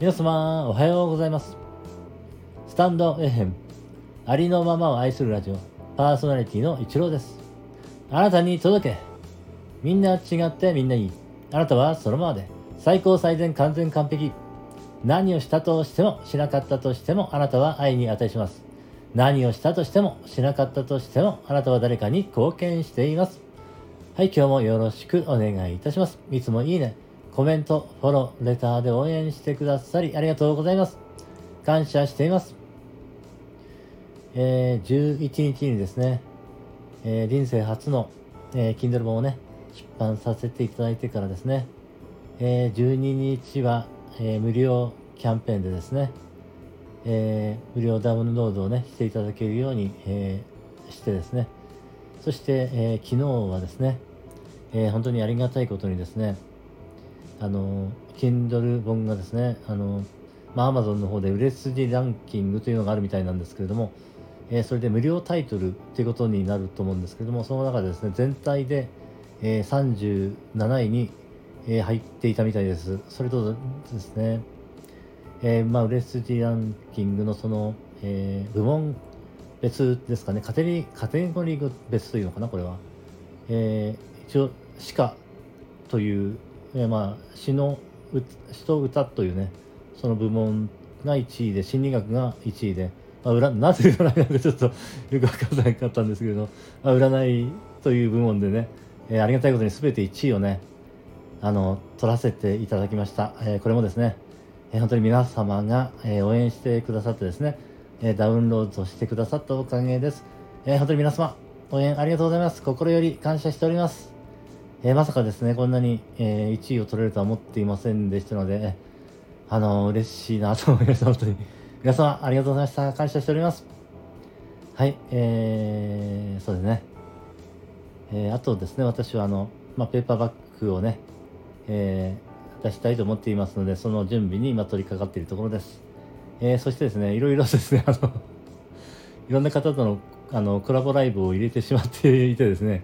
皆様、おはようございます。スタンドエヘン、ありのままを愛するラジオ、パーソナリティのイチローです。あなたに届け。みんな違ってみんないい。あなたはそのままで、最高最善完全完璧。何をしたとしても、しなかったとしても、あなたは愛に値します。何をしたとしても、しなかったとしても、あなたは誰かに貢献しています。はい、今日もよろしくお願いいたします。いつもいいね、コメント、フォロー、レターで応援してくださりありがとうございます。感謝しています。えー、11日にですね、えー人生初の、えー Kindle 本をね、出版させていただいてからですね、えー12日は、えー無料キャンペーンでですね、えー無料ダウンロードをね、していただけるように、えーしてですね、そして、えー昨日はですね、えー本当にありがたいことにですね、あの、Kindle 本がですね、あの、まあ、Amazon の方で売れ筋ランキングというのがあるみたいなんですけれども、えーそれで無料タイトルということになると思うんですけれども、その中でですね、全体で、えー37位に、えー入っていたみたいです。それとですね、えーまあ、売れ筋ランキングのその、え部門別ですかね、カテリカテゴリー別というのかな、これは。え一応、詩歌という、えーまあ、詩の詩と歌というね、その部門が1位で、心理学が1位で、まあ、占なぜ占いなんかちょっとよく分からなかったんですけど、まあ、占いという部門でね、えーありがたいことに全て1位をね、あの、取らせていただきました。えーこれもですね、えー本当に皆様が、えー応援してくださってですね、えーダウンロードしてくださったおかげです。えー本当に皆様、応援ありがとうございます。心より感謝しております。えーまさかですね、こんなに、え1位を取れるとは思っていませんでしたので、あの嬉しいなと思いました、本当に。皆様、ありがとうございました。感謝しております。はい、えー、そうですね。えーあとですね、私はあの、まあ、ペーパーバッグをね、えー出したいと思っていますので、その準備に今取り掛かっているところです。えーそしてですね、いろいろですね、あの、いろんな方とのあのコラボライブを入れてしまっていてですね、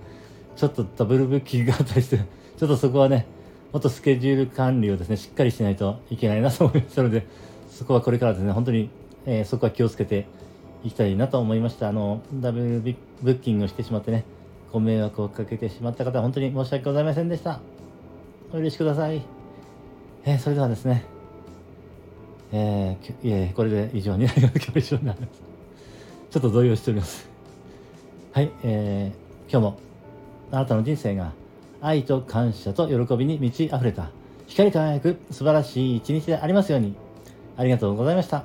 ちょっとダブルブッキングがあったりして、ちょっとそこはね、もっとスケジュール管理をですね、しっかりしないといけないなと思いましたので、そこはこれからですね、本当に、えーそこは気をつけていきたいなと思いました。あの、ダブルブッキングをしてしまってね、ご迷惑をかけてしまった方は本当に申し訳ございませんでした。お許しください。えーそれではですね、えーいえ、これで以上になります。今日以上になります。ちょっと動揺しております。はい、えー今日もあなたの人生が愛と感謝と喜びに満ち溢れた光り輝く素晴らしい一日でありますように。ありがとうございました。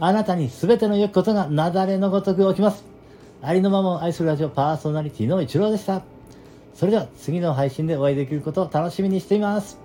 あなたに全ての良いことが雪崩のごとく起きます。ありのままを愛するラジオパーソナリティの一郎でした。それでは次の配信でお会いできることを楽しみにしています。